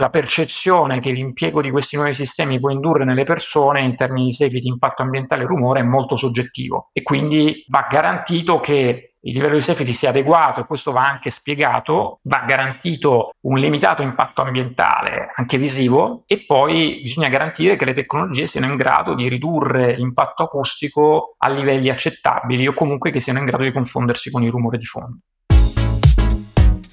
la percezione che l'impiego di questi nuovi sistemi può indurre nelle persone in termini di seguiti, impatto ambientale e rumore è molto soggettivo e quindi va garantito che il livello di safety sia adeguato e questo va anche spiegato, va garantito un limitato impatto ambientale anche visivo e poi bisogna garantire che le tecnologie siano in grado di ridurre l'impatto acustico a livelli accettabili o comunque che siano in grado di confondersi con il rumore di fondo.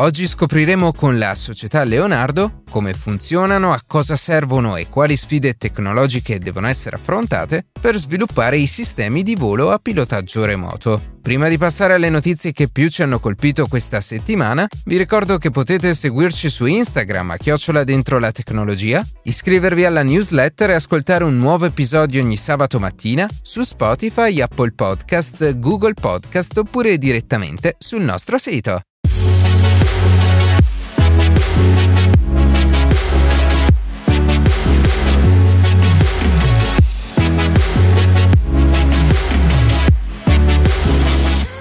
Oggi scopriremo con la società Leonardo come funzionano, a cosa servono e quali sfide tecnologiche devono essere affrontate per sviluppare i sistemi di volo a pilotaggio remoto. Prima di passare alle notizie che più ci hanno colpito questa settimana, vi ricordo che potete seguirci su Instagram a chiocciola dentro la tecnologia, iscrivervi alla newsletter e ascoltare un nuovo episodio ogni sabato mattina su Spotify, Apple Podcast, Google Podcast oppure direttamente sul nostro sito.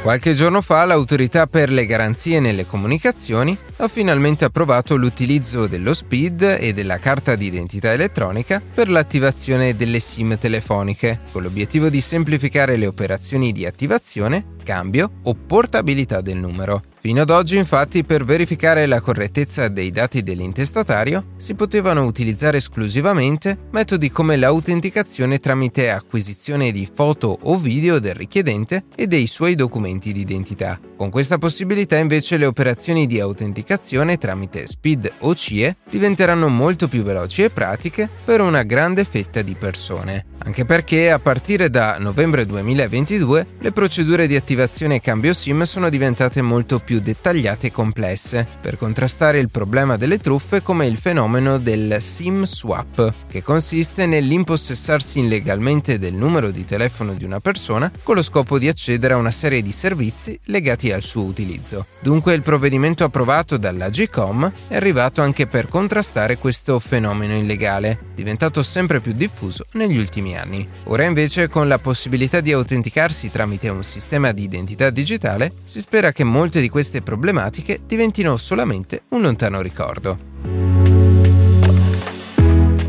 Qualche giorno fa l'autorità per le garanzie nelle comunicazioni ha finalmente approvato l'utilizzo dello SPID e della carta d'identità elettronica per l'attivazione delle SIM telefoniche, con l'obiettivo di semplificare le operazioni di attivazione, cambio o portabilità del numero. Fino ad oggi, infatti, per verificare la correttezza dei dati dell'intestatario si potevano utilizzare esclusivamente metodi come l'autenticazione tramite acquisizione di foto o video del richiedente e dei suoi documenti di identità. Con questa possibilità, invece, le operazioni di autenticazione tramite SPID o CIE diventeranno molto più veloci e pratiche per una grande fetta di persone. Anche perché a partire da novembre 2022 le procedure di attivazione e cambio SIM sono diventate molto più dettagliate e complesse per contrastare il problema delle truffe come il fenomeno del SIM swap, che consiste nell'impossessarsi illegalmente del numero di telefono di una persona con lo scopo di accedere a una serie di servizi legati al suo utilizzo. Dunque il provvedimento approvato dall'Agcom è arrivato anche per contrastare questo fenomeno illegale, diventato sempre più diffuso negli ultimi anni. Ora invece con la possibilità di autenticarsi tramite un sistema di identità digitale, si spera che molte di queste problematiche diventino solamente un lontano ricordo.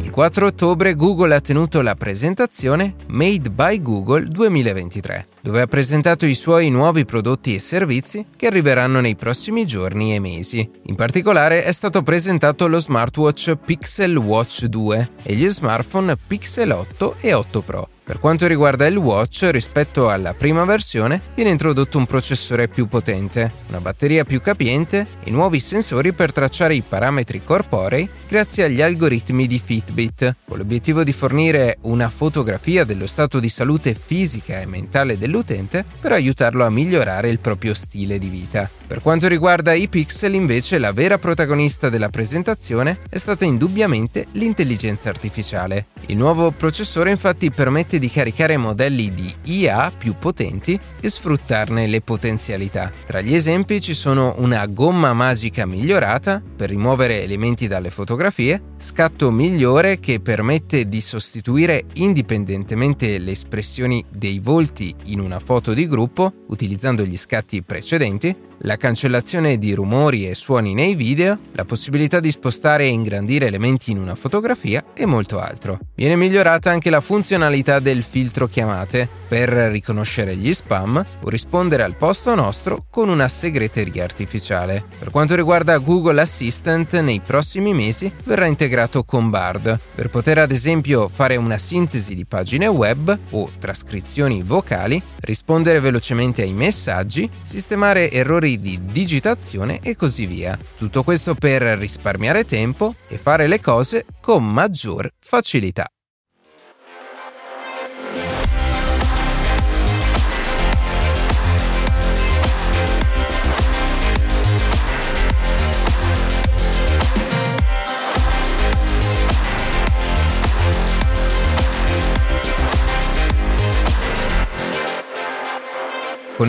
Il 4 ottobre Google ha tenuto la presentazione Made by Google 2023, dove ha presentato i suoi nuovi prodotti e servizi che arriveranno nei prossimi giorni e mesi. In particolare è stato presentato lo smartwatch Pixel Watch 2 e gli smartphone Pixel 8 e 8 Pro per quanto riguarda il Watch, rispetto alla prima versione, viene introdotto un processore più potente, una batteria più capiente e nuovi sensori per tracciare i parametri corporei grazie agli algoritmi di Fitbit, con l'obiettivo di fornire una fotografia dello stato di salute fisica e mentale dell'utente per aiutarlo a migliorare il proprio stile di vita. Per quanto riguarda i pixel, invece, la vera protagonista della presentazione è stata indubbiamente l'intelligenza artificiale. Il nuovo processore infatti permette di caricare modelli di IA più potenti e sfruttarne le potenzialità. Tra gli esempi ci sono una gomma magica migliorata per rimuovere elementi dalle fotografie, scatto migliore che permette di sostituire indipendentemente le espressioni dei volti in una foto di gruppo utilizzando gli scatti precedenti, la cancellazione di rumori e suoni nei video, la possibilità di spostare e ingrandire elementi in una fotografia e molto altro. Viene migliorata anche la funzionalità del filtro chiamate per riconoscere gli spam o rispondere al posto nostro con una segreteria artificiale. Per quanto riguarda Google Assistant, nei prossimi mesi verrà integrato con Bard per poter ad esempio fare una sintesi di pagine web o trascrizioni vocali, rispondere velocemente ai messaggi, sistemare errori di digitazione e così via. Tutto questo per risparmiare tempo e fare le cose con maggior facilità.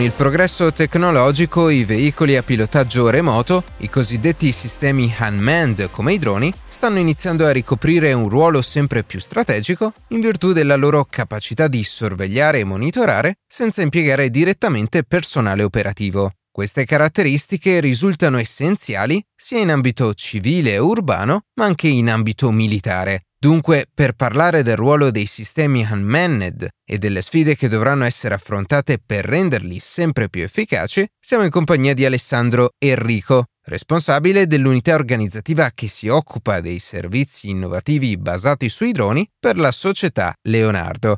Il progresso tecnologico, i veicoli a pilotaggio remoto, i cosiddetti sistemi unmanned come i droni, stanno iniziando a ricoprire un ruolo sempre più strategico in virtù della loro capacità di sorvegliare e monitorare senza impiegare direttamente personale operativo. Queste caratteristiche risultano essenziali sia in ambito civile e urbano, ma anche in ambito militare. Dunque, per parlare del ruolo dei sistemi unmanned e delle sfide che dovranno essere affrontate per renderli sempre più efficaci, siamo in compagnia di Alessandro Enrico, responsabile dell'unità organizzativa che si occupa dei servizi innovativi basati sui droni per la società Leonardo.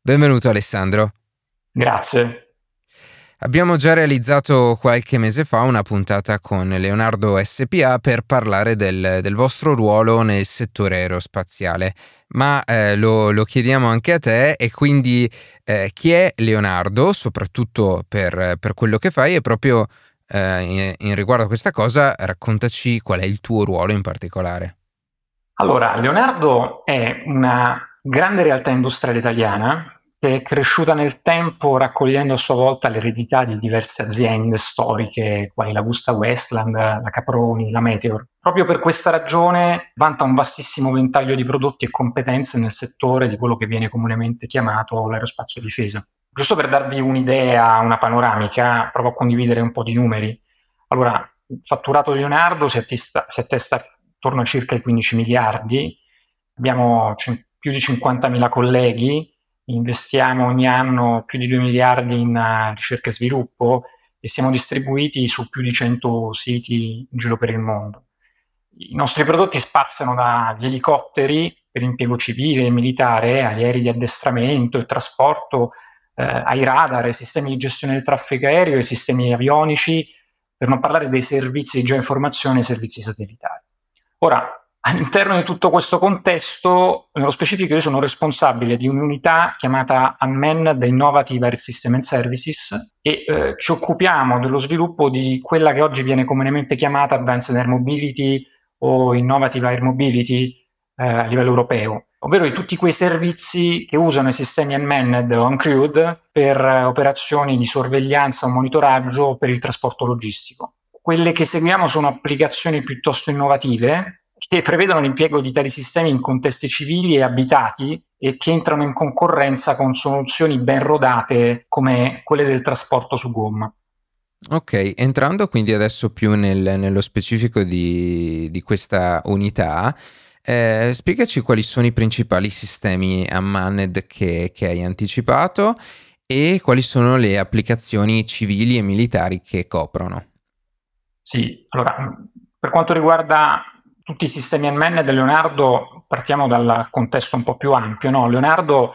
Benvenuto Alessandro. Grazie. Abbiamo già realizzato qualche mese fa una puntata con Leonardo SPA per parlare del, del vostro ruolo nel settore aerospaziale, ma eh, lo, lo, chiediamo anche a te e quindi eh, chi è Leonardo, soprattutto per, per, quello che fai e proprio eh, in, in riguardo a questa cosa raccontaci qual è il tuo ruolo in particolare. Allora, Leonardo è una grande realtà industriale italiana che è cresciuta nel tempo raccogliendo a sua volta l'eredità di diverse aziende storiche, quali la Gusta Westland, la Caproni, la Meteor. Proprio per questa ragione vanta un vastissimo ventaglio di prodotti e competenze nel settore di quello che viene comunemente chiamato l'aerospazio difesa. Giusto per darvi un'idea, una panoramica, provo a condividere un po' di numeri. Allora, il fatturato di Leonardo si attesta, si attesta attorno a circa i 15 miliardi, abbiamo c- più di 50.000 colleghi, investiamo ogni anno più di 2 miliardi in uh, ricerca e sviluppo e siamo distribuiti su più di 100 siti in giro per il mondo. I nostri prodotti spaziano dagli elicotteri per impiego civile e militare, agli aerei di addestramento e trasporto, eh, ai radar, ai sistemi di gestione del traffico aereo, ai sistemi avionici, per non parlare dei servizi di geoinformazione e servizi satellitari. Ora, All'interno di tutto questo contesto, nello specifico io sono responsabile di un'unità chiamata Unmanned Innovative Air System and Services e eh, ci occupiamo dello sviluppo di quella che oggi viene comunemente chiamata Advanced Air Mobility o Innovative Air Mobility eh, a livello europeo, ovvero di tutti quei servizi che usano i sistemi unmanned o uncrewed per eh, operazioni di sorveglianza o monitoraggio per il trasporto logistico. Quelle che seguiamo sono applicazioni piuttosto innovative che prevedono l'impiego di tali sistemi in contesti civili e abitati e che entrano in concorrenza con soluzioni ben rodate come quelle del trasporto su gomma. Ok, entrando quindi adesso più nel, nello specifico di, di questa unità, eh, spiegaci quali sono i principali sistemi unmanned che, che hai anticipato e quali sono le applicazioni civili e militari che coprono. Sì, allora, per quanto riguarda tutti i sistemi unmanned Leonardo, partiamo dal contesto un po' più ampio. No? Leonardo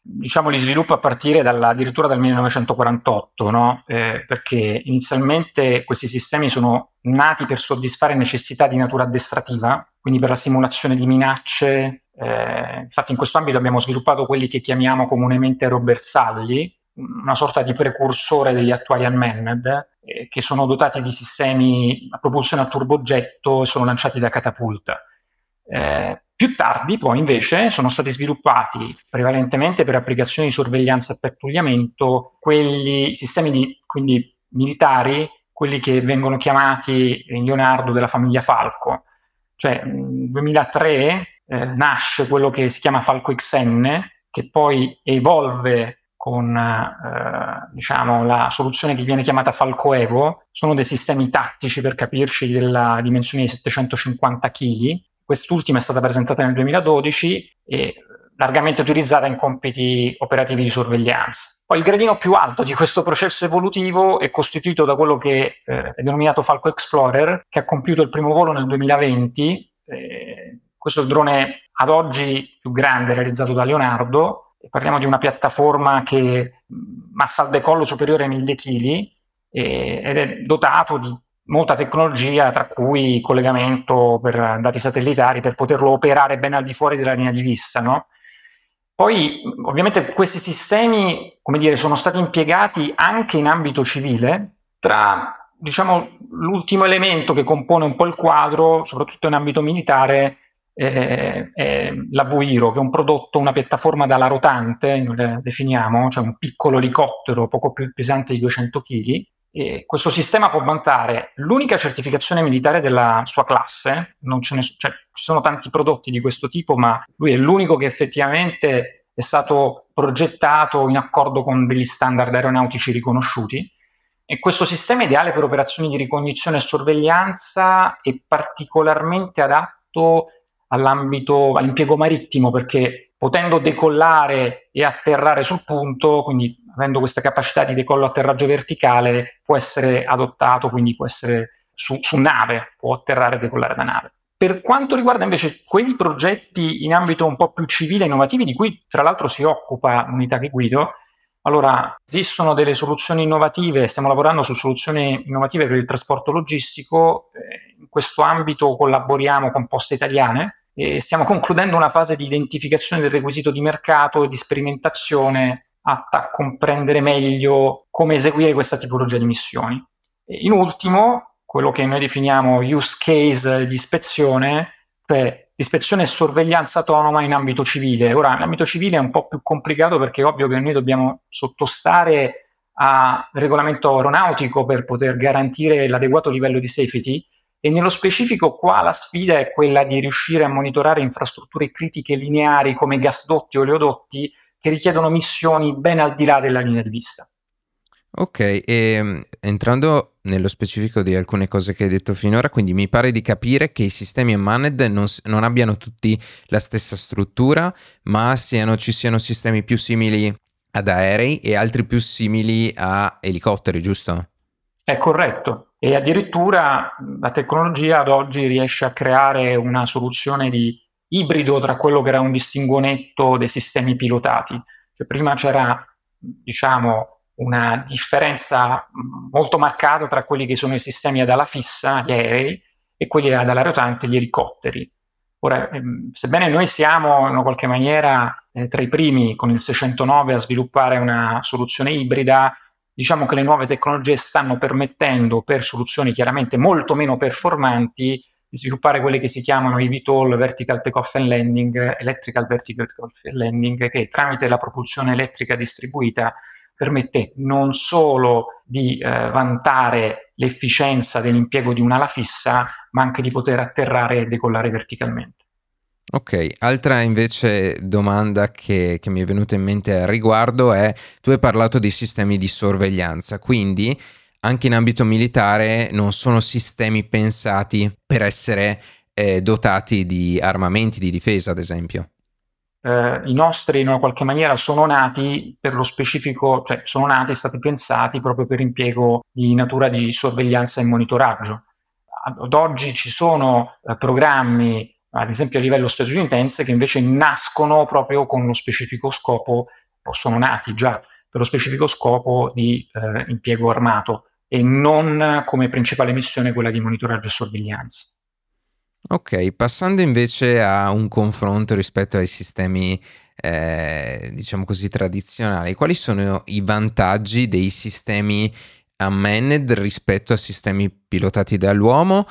diciamo, li sviluppa a partire dalla, addirittura dal 1948, no? eh, perché inizialmente questi sistemi sono nati per soddisfare necessità di natura addestrativa, quindi per la simulazione di minacce. Eh, infatti in questo ambito abbiamo sviluppato quelli che chiamiamo comunemente aerobersagli, una sorta di precursore degli attuali unmanned, eh, che sono dotati di sistemi a propulsione a turbogetto e sono lanciati da catapulta. Eh, più tardi, poi, invece, sono stati sviluppati prevalentemente per applicazioni di sorveglianza e pattugliamento quelli sistemi di, quindi militari, quelli che vengono chiamati in Leonardo della famiglia Falco. Cioè, nel 2003 eh, nasce quello che si chiama Falco XN, che poi evolve con eh, diciamo, la soluzione che viene chiamata Falco Evo, sono dei sistemi tattici per capirci della dimensione di 750 kg. Quest'ultima è stata presentata nel 2012 e largamente utilizzata in compiti operativi di sorveglianza. Poi il gradino più alto di questo processo evolutivo è costituito da quello che eh, è denominato Falco Explorer, che ha compiuto il primo volo nel 2020. Eh, questo è il drone ad oggi più grande realizzato da Leonardo, parliamo di una piattaforma che massa al decollo superiore ai 1000 kg ed è dotato di molta tecnologia, tra cui collegamento per dati satellitari per poterlo operare ben al di fuori della linea di vista. No? Poi ovviamente questi sistemi dire, sono stati impiegati anche in ambito civile, tra diciamo, l'ultimo elemento che compone un po' il quadro, soprattutto in ambito militare, è, è la Vuiro, che è un prodotto, una piattaforma dalla rotante, noi la definiamo, cioè un piccolo elicottero poco più pesante di 200 kg. E questo sistema può vantare l'unica certificazione militare della sua classe, ne cioè, ci sono tanti prodotti di questo tipo, ma lui è l'unico che effettivamente è stato progettato in accordo con degli standard aeronautici riconosciuti. E questo sistema è ideale per operazioni di ricognizione e sorveglianza è particolarmente adatto all'ambito, all'impiego marittimo perché potendo decollare e atterrare sul punto, quindi avendo questa capacità di decollo atterraggio verticale, può essere adottato, quindi può essere su, su nave, può atterrare e decollare da nave. Per quanto riguarda invece quei progetti in ambito un po' più civile e innovativi, di cui tra l'altro si occupa l'unità che guido, allora esistono delle soluzioni innovative, stiamo lavorando su soluzioni innovative per il trasporto logistico, eh, in questo ambito collaboriamo con Poste Italiane e stiamo concludendo una fase di identificazione del requisito di mercato e di sperimentazione atta a comprendere meglio come eseguire questa tipologia di missioni. E in ultimo, quello che noi definiamo use case di ispezione, cioè ispezione e sorveglianza autonoma in ambito civile. Ora, in ambito civile è un po' più complicato perché è ovvio che noi dobbiamo sottostare a regolamento aeronautico per poter garantire l'adeguato livello di safety, e nello specifico qua la sfida è quella di riuscire a monitorare infrastrutture critiche lineari come gasdotti o oleodotti che richiedono missioni ben al di là della linea di vista. Ok, e ehm, entrando nello specifico di alcune cose che hai detto finora, quindi mi pare di capire che i sistemi unmanned non, non abbiano tutti la stessa struttura, ma siano, ci siano sistemi più simili ad aerei e altri più simili a elicotteri, giusto? È corretto e addirittura la tecnologia ad oggi riesce a creare una soluzione di ibrido tra quello che era un distinguonetto dei sistemi pilotati. Cioè, prima c'era, diciamo, una differenza molto marcata tra quelli che sono i sistemi ad ala fissa, gli aerei, e quelli ad ala rotante, gli elicotteri. Ora, ehm, sebbene noi siamo in qualche maniera eh, tra i primi con il 609 a sviluppare una soluzione ibrida, diciamo che le nuove tecnologie stanno permettendo per soluzioni chiaramente molto meno performanti di sviluppare quelle che si chiamano i VTOL, Vertical Takeoff and Landing, Electrical Vertical Takeoff and Landing, che tramite la propulsione elettrica distribuita permette non solo di eh, vantare l'efficienza dell'impiego di un'ala fissa, ma anche di poter atterrare e decollare verticalmente. Ok, altra invece domanda che, che mi è venuta in mente al riguardo è, tu hai parlato di sistemi di sorveglianza, quindi anche in ambito militare non sono sistemi pensati per essere eh, dotati di armamenti di difesa, ad esempio. Eh, I nostri in una qualche maniera sono nati per lo specifico, cioè sono nati, stati pensati proprio per impiego di natura di sorveglianza e monitoraggio. Ad oggi ci sono eh, programmi ad esempio a livello statunitense, che invece nascono proprio con lo specifico scopo, o sono nati già per lo specifico scopo di eh, impiego armato e non come principale missione quella di monitoraggio e sorveglianza. Ok, passando invece a un confronto rispetto ai sistemi, eh, diciamo così, tradizionali, quali sono i vantaggi dei sistemi unmanned rispetto a sistemi pilotati dall'uomo?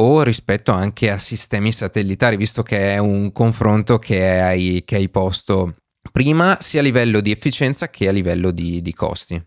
o rispetto anche a sistemi satellitari, visto che è un confronto che hai, che hai posto prima sia a livello di efficienza che a livello di, di costi.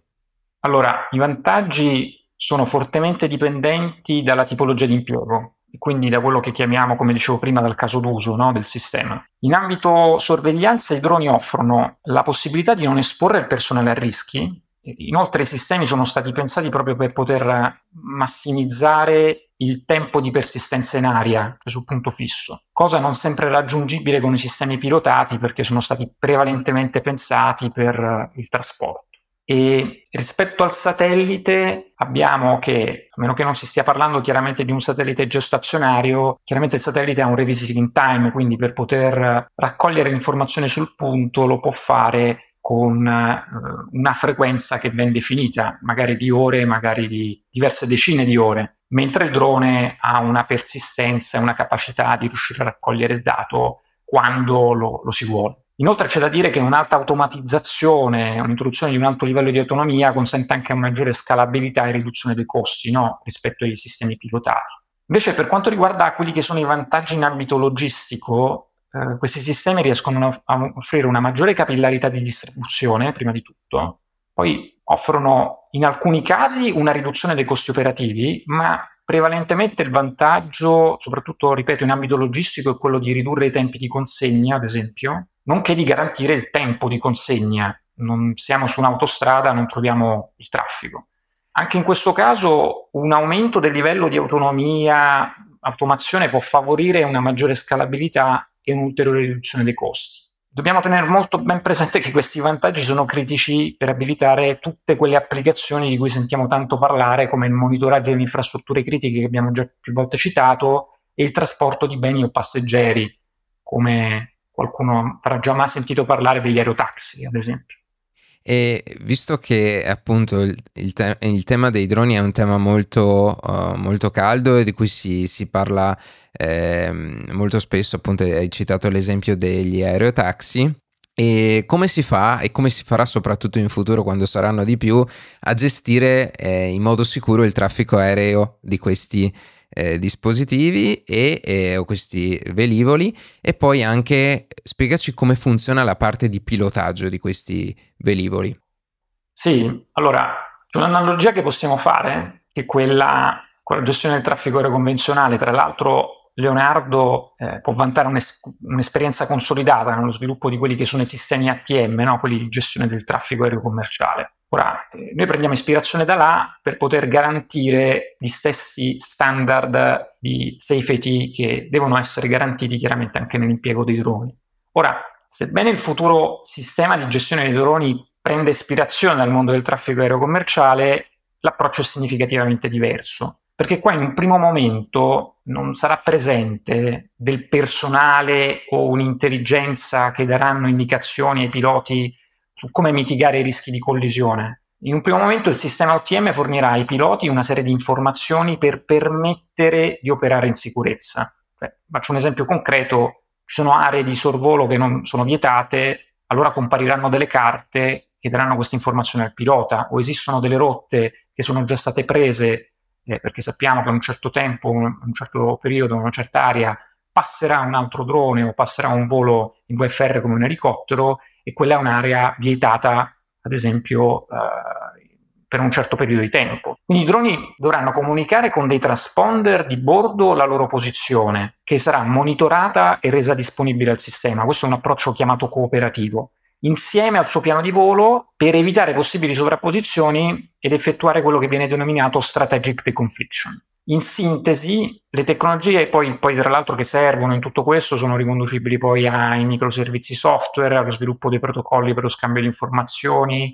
Allora, i vantaggi sono fortemente dipendenti dalla tipologia di impiego quindi da quello che chiamiamo, come dicevo prima, dal caso d'uso no, del sistema. In ambito sorveglianza i droni offrono la possibilità di non esporre il personale a rischi, Inoltre i sistemi sono stati pensati proprio per poter massimizzare il tempo di persistenza in aria sul punto fisso, cosa non sempre raggiungibile con i sistemi pilotati perché sono stati prevalentemente pensati per il trasporto. E rispetto al satellite abbiamo che, a meno che non si stia parlando chiaramente di un satellite geostazionario, chiaramente il satellite ha un revisiting time, quindi per poter raccogliere l'informazione sul punto lo può fare con eh, una frequenza che ben definita, magari di ore, magari di diverse decine di ore, mentre il drone ha una persistenza e una capacità di riuscire a raccogliere il dato quando lo, lo si vuole. Inoltre c'è da dire che un'alta automatizzazione, un'introduzione di un alto livello di autonomia consente anche una maggiore scalabilità e riduzione dei costi no? rispetto ai sistemi pilotati. Invece per quanto riguarda quelli che sono i vantaggi in ambito logistico, eh, questi sistemi riescono a offrire una maggiore capillarità di distribuzione, prima di tutto, poi offrono in alcuni casi una riduzione dei costi operativi, ma prevalentemente il vantaggio, soprattutto, ripeto, in ambito logistico, è quello di ridurre i tempi di consegna, ad esempio, nonché di garantire il tempo di consegna. Non siamo su un'autostrada, non troviamo il traffico. Anche in questo caso un aumento del livello di autonomia, automazione può favorire una maggiore scalabilità e un'ulteriore riduzione dei costi. Dobbiamo tenere molto ben presente che questi vantaggi sono critici per abilitare tutte quelle applicazioni di cui sentiamo tanto parlare, come il monitoraggio delle infrastrutture critiche che abbiamo già più volte citato e il trasporto di beni o passeggeri, come qualcuno avrà già mai sentito parlare degli aerotaxi, ad esempio. E visto che appunto il, il, te- il, tema dei droni è un tema molto, uh, molto caldo e di cui si, si parla eh, molto spesso, appunto hai citato l'esempio degli aerotaxi, e come si fa e come si farà soprattutto in futuro quando saranno di più a gestire eh, in modo sicuro il traffico aereo di questi eh, dispositivi e, e, o questi velivoli e poi anche spiegaci come funziona la parte di pilotaggio di questi velivoli. Sì, allora c'è un'analogia che possiamo fare che è quella con la gestione del traffico aereo convenzionale, tra l'altro Leonardo eh, può vantare un'es- un'esperienza consolidata nello sviluppo di quelli che sono i sistemi ATM, no? quelli di gestione del traffico aereo commerciale. Ora, noi prendiamo ispirazione da là per poter garantire gli stessi standard di safety che devono essere garantiti chiaramente anche nell'impiego dei droni. Ora, sebbene il futuro sistema di gestione dei droni prenda ispirazione dal mondo del traffico aereo commerciale, l'approccio è significativamente diverso, perché qua in un primo momento non sarà presente del personale o un'intelligenza che daranno indicazioni ai piloti su come mitigare i rischi di collisione. In un primo momento il sistema OTM fornirà ai piloti una serie di informazioni per permettere di operare in sicurezza. Beh, faccio un esempio concreto, ci sono aree di sorvolo che non sono vietate, allora compariranno delle carte che daranno queste informazioni al pilota o esistono delle rotte che sono già state prese eh, perché sappiamo che a un certo tempo, in un certo periodo, in una certa area passerà un altro drone o passerà un volo in VFR come un elicottero e quella è un'area vietata, ad esempio, eh, per un certo periodo di tempo. Quindi i droni dovranno comunicare con dei transponder di bordo la loro posizione, che sarà monitorata e resa disponibile al sistema. Questo è un approccio chiamato cooperativo insieme al suo piano di volo per evitare possibili sovrapposizioni ed effettuare quello che viene denominato strategic deconfliction. In sintesi, le tecnologie poi, poi, tra l'altro che servono in tutto questo sono riconducibili poi ai microservizi software, allo sviluppo dei protocolli per lo scambio di informazioni,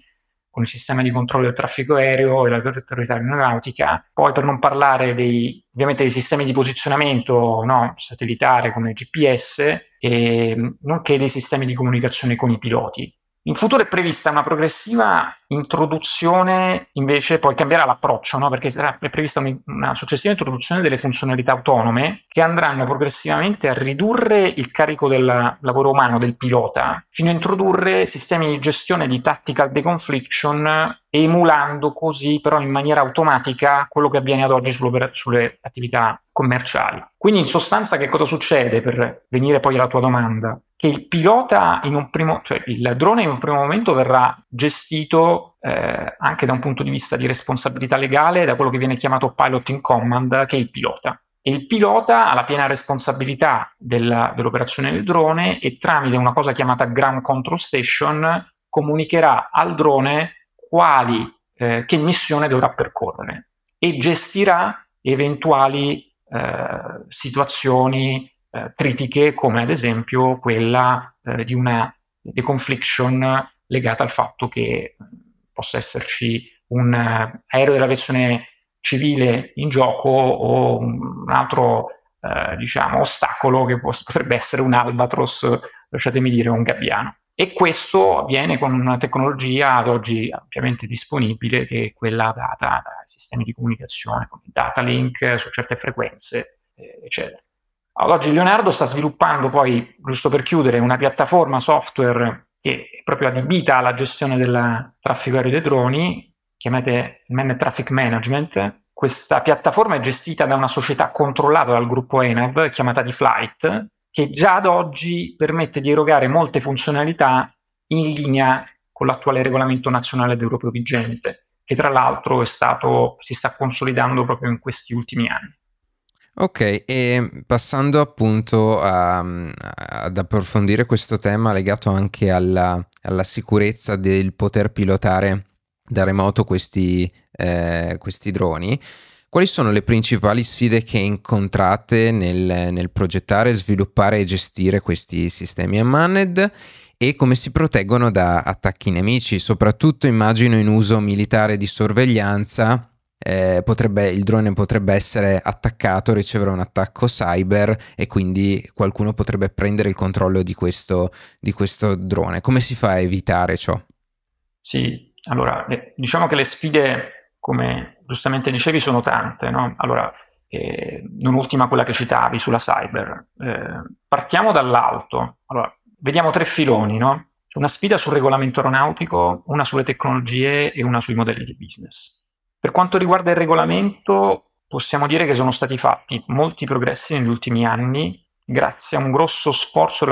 con il sistema di controllo del traffico aereo e l'autorità aeronautica. Poi per non parlare dei, ovviamente dei sistemi di posizionamento no, satellitare come GPS, e, nonché dei sistemi di comunicazione con i piloti. In futuro è prevista una progressiva introduzione, invece poi cambierà l'approccio, no? perché sarà prevista una successiva introduzione delle funzionalità autonome che andranno progressivamente a ridurre il carico del lavoro umano del pilota, fino a introdurre sistemi di gestione di tactical deconfliction emulando così però in maniera automatica quello che avviene ad oggi sulle, attività commerciali. Quindi in sostanza che cosa succede per venire poi alla tua domanda? Che il pilota in un primo, cioè il drone in un primo momento verrà gestito eh, anche da un punto di vista di responsabilità legale da quello che viene chiamato pilot in command, che è il pilota. E il pilota ha la piena responsabilità della, dell'operazione del drone e tramite una cosa chiamata ground control station comunicherà al drone quali, eh, che missione dovrà percorrere e gestirà eventuali eh, situazioni eh, critiche come ad esempio quella eh, di una deconfliction legata al fatto che possa esserci un uh, aereo dell'aviazione civile in gioco o un altro diciamo ostacolo che potrebbe essere un albatros, lasciatemi dire un gabbiano. E questo avviene con una tecnologia ad oggi ampiamente disponibile che è quella data dai sistemi di comunicazione come data link su certe frequenze, eh, eccetera. Ad oggi Leonardo sta sviluppando poi, giusto per chiudere, una piattaforma software che è proprio adibita alla gestione del traffico aereo dei droni, chiamate Man Traffic Management, questa piattaforma è gestita da una società controllata dal gruppo Enab chiamata di Flight, che già ad oggi permette di erogare molte funzionalità in linea con l'attuale regolamento nazionale ed europeo vigente, che tra l'altro stato, si sta consolidando proprio in questi ultimi anni. Ok, e passando appunto a, ad approfondire questo tema legato anche alla, alla, sicurezza del poter pilotare da remoto questi, eh, questi droni, quali sono le principali sfide che incontrate nel, nel progettare, sviluppare e gestire questi sistemi unmanned e come si proteggono da attacchi nemici, soprattutto immagino in uso militare di sorveglianza eh, potrebbe, il drone potrebbe essere attaccato, ricevere un attacco cyber e quindi qualcuno potrebbe prendere il controllo di questo, di questo drone. Come si fa a evitare ciò? Sì, allora eh, diciamo che le sfide, come giustamente dicevi, sono tante. No? Allora, eh, non ultima quella che citavi sulla cyber. Eh, partiamo dall'alto. Allora, vediamo tre filoni, no? Una sfida sul regolamento aeronautico, una sulle tecnologie e una sui modelli di business. Per quanto riguarda il regolamento, possiamo dire che sono stati fatti molti progressi negli ultimi anni grazie a un grosso sforzo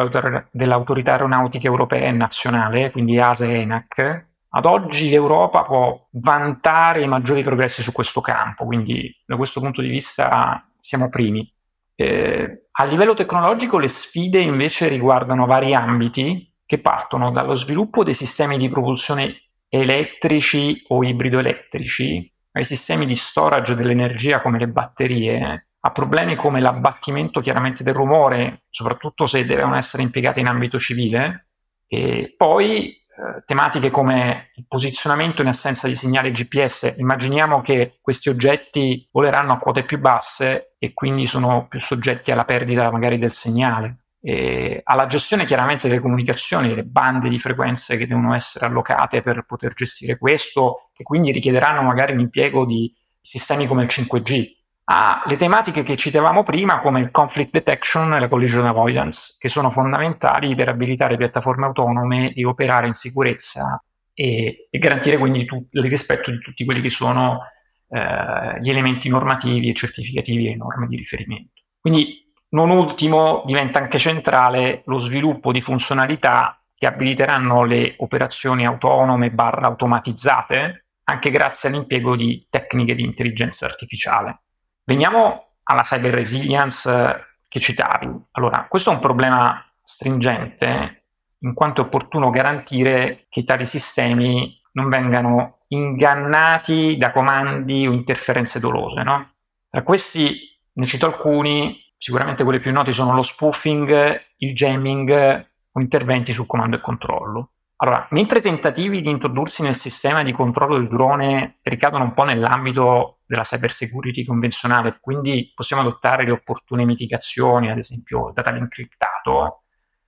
dell'autorità aeronautica europea e nazionale, quindi ASE e ENAC. Ad oggi l'Europa può vantare i maggiori progressi su questo campo, quindi da questo punto di vista siamo primi. Eh, a livello tecnologico le sfide invece riguardano vari ambiti che partono dallo sviluppo dei sistemi di propulsione elettrici o ibrido-elettrici, ai sistemi di storage dell'energia come le batterie, a problemi come l'abbattimento chiaramente del rumore, soprattutto se devono essere impiegati in ambito civile, e poi eh, tematiche come il posizionamento in assenza di segnale GPS. Immaginiamo che questi oggetti voleranno a quote più basse e quindi sono più soggetti alla perdita magari del segnale eh, alla gestione chiaramente delle comunicazioni, delle bande di frequenze che devono essere allocate per poter gestire questo, che quindi richiederanno magari l'impiego di sistemi come il 5G, alle tematiche che citavamo prima come il conflict detection e la collision avoidance, che sono fondamentali per abilitare piattaforme autonome di operare in sicurezza e, e garantire quindi tu, il rispetto di tutti quelli che sono eh, gli elementi normativi e certificativi e norme di riferimento. Quindi non ultimo diventa anche centrale lo sviluppo di funzionalità che abiliteranno le operazioni autonome barra automatizzate anche grazie all'impiego di tecniche di intelligenza artificiale. Veniamo alla cyber resilience che citavi. Allora, questo è un problema stringente in quanto è opportuno garantire che tali sistemi non vengano ingannati da comandi o interferenze dolose. No? Tra questi ne cito alcuni, Sicuramente quelli più noti sono lo spoofing, il jamming o interventi sul comando e controllo. Allora, mentre tentativi di introdursi nel sistema di controllo del drone ricadono un po' nell'ambito della cyber security convenzionale, quindi possiamo adottare le opportune mitigazioni, ad esempio data incriptato.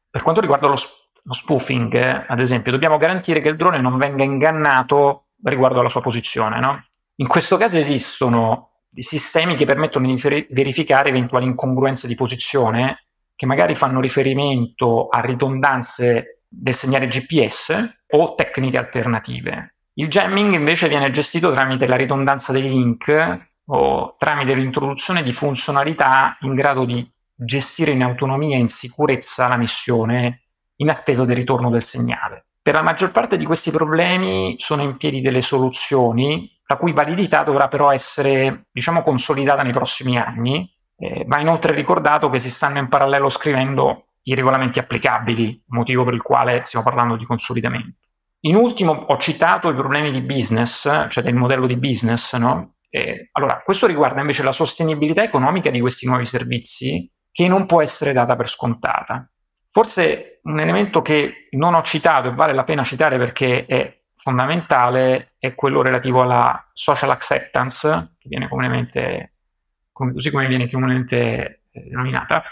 Per quanto riguarda lo, lo spoofing, ad esempio, dobbiamo garantire che il drone non venga ingannato riguardo alla sua posizione. No? In questo caso esistono di sistemi che permettono di verificare eventuali incongruenze di posizione che magari fanno riferimento a ridondanze del segnale GPS o tecniche alternative. Il jamming invece viene gestito tramite la ridondanza dei link o tramite l'introduzione di funzionalità in grado di gestire in autonomia e in sicurezza la missione in attesa del ritorno del segnale. Per la maggior parte di questi problemi sono in piedi delle soluzioni la cui validità dovrà però essere, diciamo, consolidata nei prossimi anni. Eh, inoltre ricordato che si stanno in parallelo scrivendo i regolamenti applicabili, motivo per il quale stiamo parlando di consolidamento. In ultimo ho citato i problemi di business, cioè del modello di business, no? Eh, allora, questo riguarda invece la sostenibilità economica di questi nuovi servizi che non può essere data per scontata. Forse un elemento che non ho citato e vale la pena citare perché è fondamentale è quello relativo alla social acceptance, che viene comunemente, così come viene comunemente eh, denominata,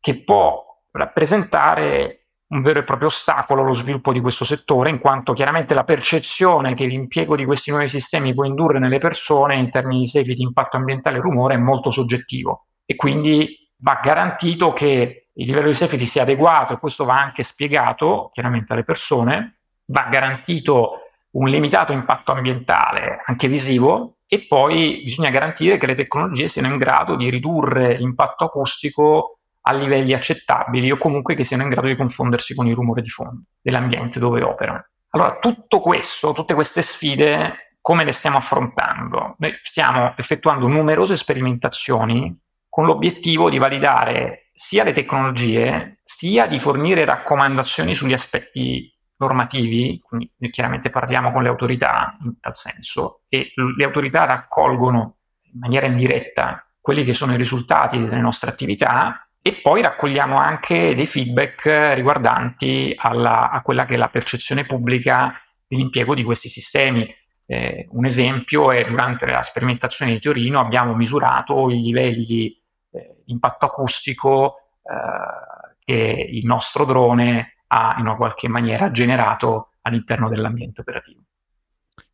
che può rappresentare un vero e proprio ostacolo allo sviluppo di questo settore, in quanto chiaramente la percezione che l'impiego di questi nuovi sistemi può indurre nelle persone in termini di safety, impatto ambientale e rumore è molto soggettivo. E quindi va garantito che il livello di safety sia adeguato e questo va anche spiegato chiaramente alle persone, va garantito un limitato impatto ambientale, anche visivo, e poi bisogna garantire che le tecnologie siano in grado di ridurre l'impatto acustico a livelli accettabili o comunque che siano in grado di confondersi con il rumore di fondo dell'ambiente dove operano. Allora, tutto questo, tutte queste sfide, come le stiamo affrontando? Noi stiamo effettuando numerose sperimentazioni con l'obiettivo di validare sia le tecnologie, sia di fornire raccomandazioni sugli aspetti normativi, quindi chiaramente parliamo con le autorità in tal senso, e le autorità raccolgono in maniera indiretta quelli che sono i risultati delle nostre attività e poi raccogliamo anche dei feedback riguardanti alla, a quella che è la percezione pubblica dell'impiego di questi sistemi. Eh, un esempio è durante la sperimentazione di Torino abbiamo misurato i livelli eh, di impatto acustico eh, che il nostro drone ha in una qualche maniera generato all'interno dell'ambiente operativo.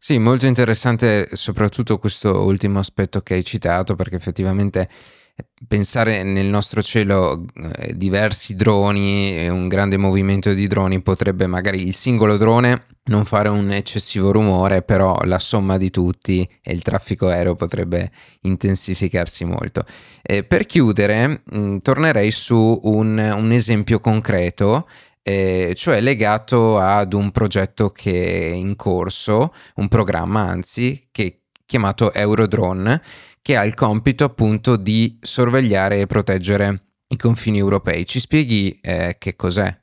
Sì, molto interessante soprattutto questo ultimo aspetto che hai citato perché effettivamente eh, pensare nel nostro cielo eh, diversi droni e un grande movimento di droni potrebbe magari il singolo drone non fare un eccessivo rumore, però la somma di tutti e il traffico aereo potrebbe intensificarsi molto. Eh, per chiudere, mh, mm, tornerei su un, un esempio concreto eh, cioè legato ad un progetto che è in corso, un programma anzi, che chiamato Eurodrone, che ha il compito appunto di sorvegliare e proteggere i confini europei. Ci spieghi eh, che cos'è?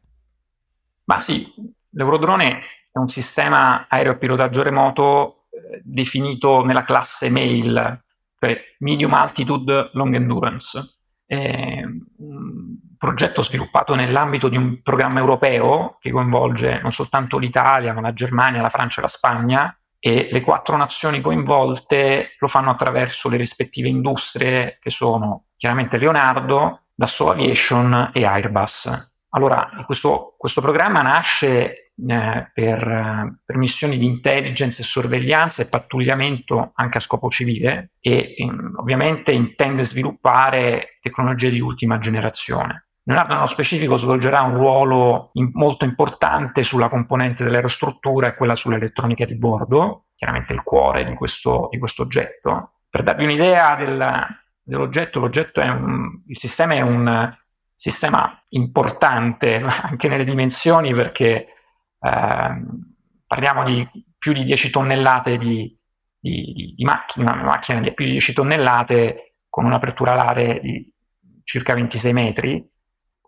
Ma sì, l'Eurodrone è un sistema aereo a pilotaggio remoto eh, definito nella classe MAIL, cioè Medium Altitude Long Endurance. Un progetto sviluppato nell'ambito di un programma europeo che coinvolge non soltanto l'Italia, ma la Germania, la Francia e la Spagna, e le quattro nazioni coinvolte lo fanno attraverso le rispettive industrie che sono chiaramente Leonardo, Dassault Aviation e Airbus. Allora, questo, questo programma nasce eh, per, per, missioni di intelligence e sorveglianza e pattugliamento anche a scopo civile e in, ovviamente intende sviluppare tecnologie di ultima generazione. Leonardo nello specifico svolgerà un ruolo in, molto importante sulla componente dell'aerostruttura e quella sull'elettronica di bordo, chiaramente il cuore di questo, di questo oggetto. Per darvi un'idea del, dell'oggetto, l'oggetto è un, il sistema è un sistema importante anche nelle dimensioni perché eh, parliamo di più di 10 tonnellate di, di, di, di macchina, una macchina di più di 10 tonnellate con un'apertura alare di circa 26 metri.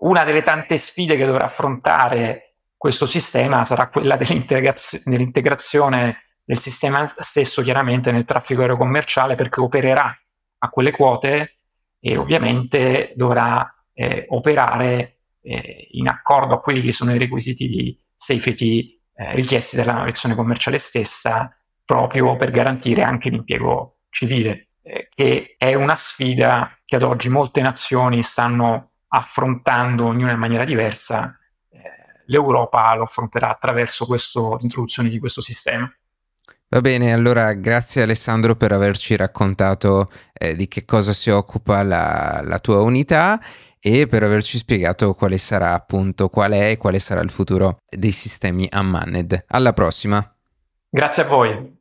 Una delle tante sfide che dovrà affrontare questo sistema sarà quella dell'integrazio- dell'integrazione del sistema stesso chiaramente nel traffico aerocommerciale perché opererà a quelle quote e ovviamente dovrà eh, operare eh, in accordo a quelli che sono i requisiti di safety eh, richiesti dalla navigazione commerciale stessa, proprio per garantire anche l'impiego civile, eh, che è una sfida che ad oggi molte nazioni stanno affrontando, ognuna in maniera diversa. Eh, L'Europa lo affronterà attraverso questo, l'introduzione di questo sistema. Va bene, allora grazie Alessandro per averci raccontato eh, di che cosa si occupa la, la tua unità e per averci spiegato quale sarà appunto, qual è e quale sarà il futuro dei sistemi unmanned. Alla prossima. Grazie a voi.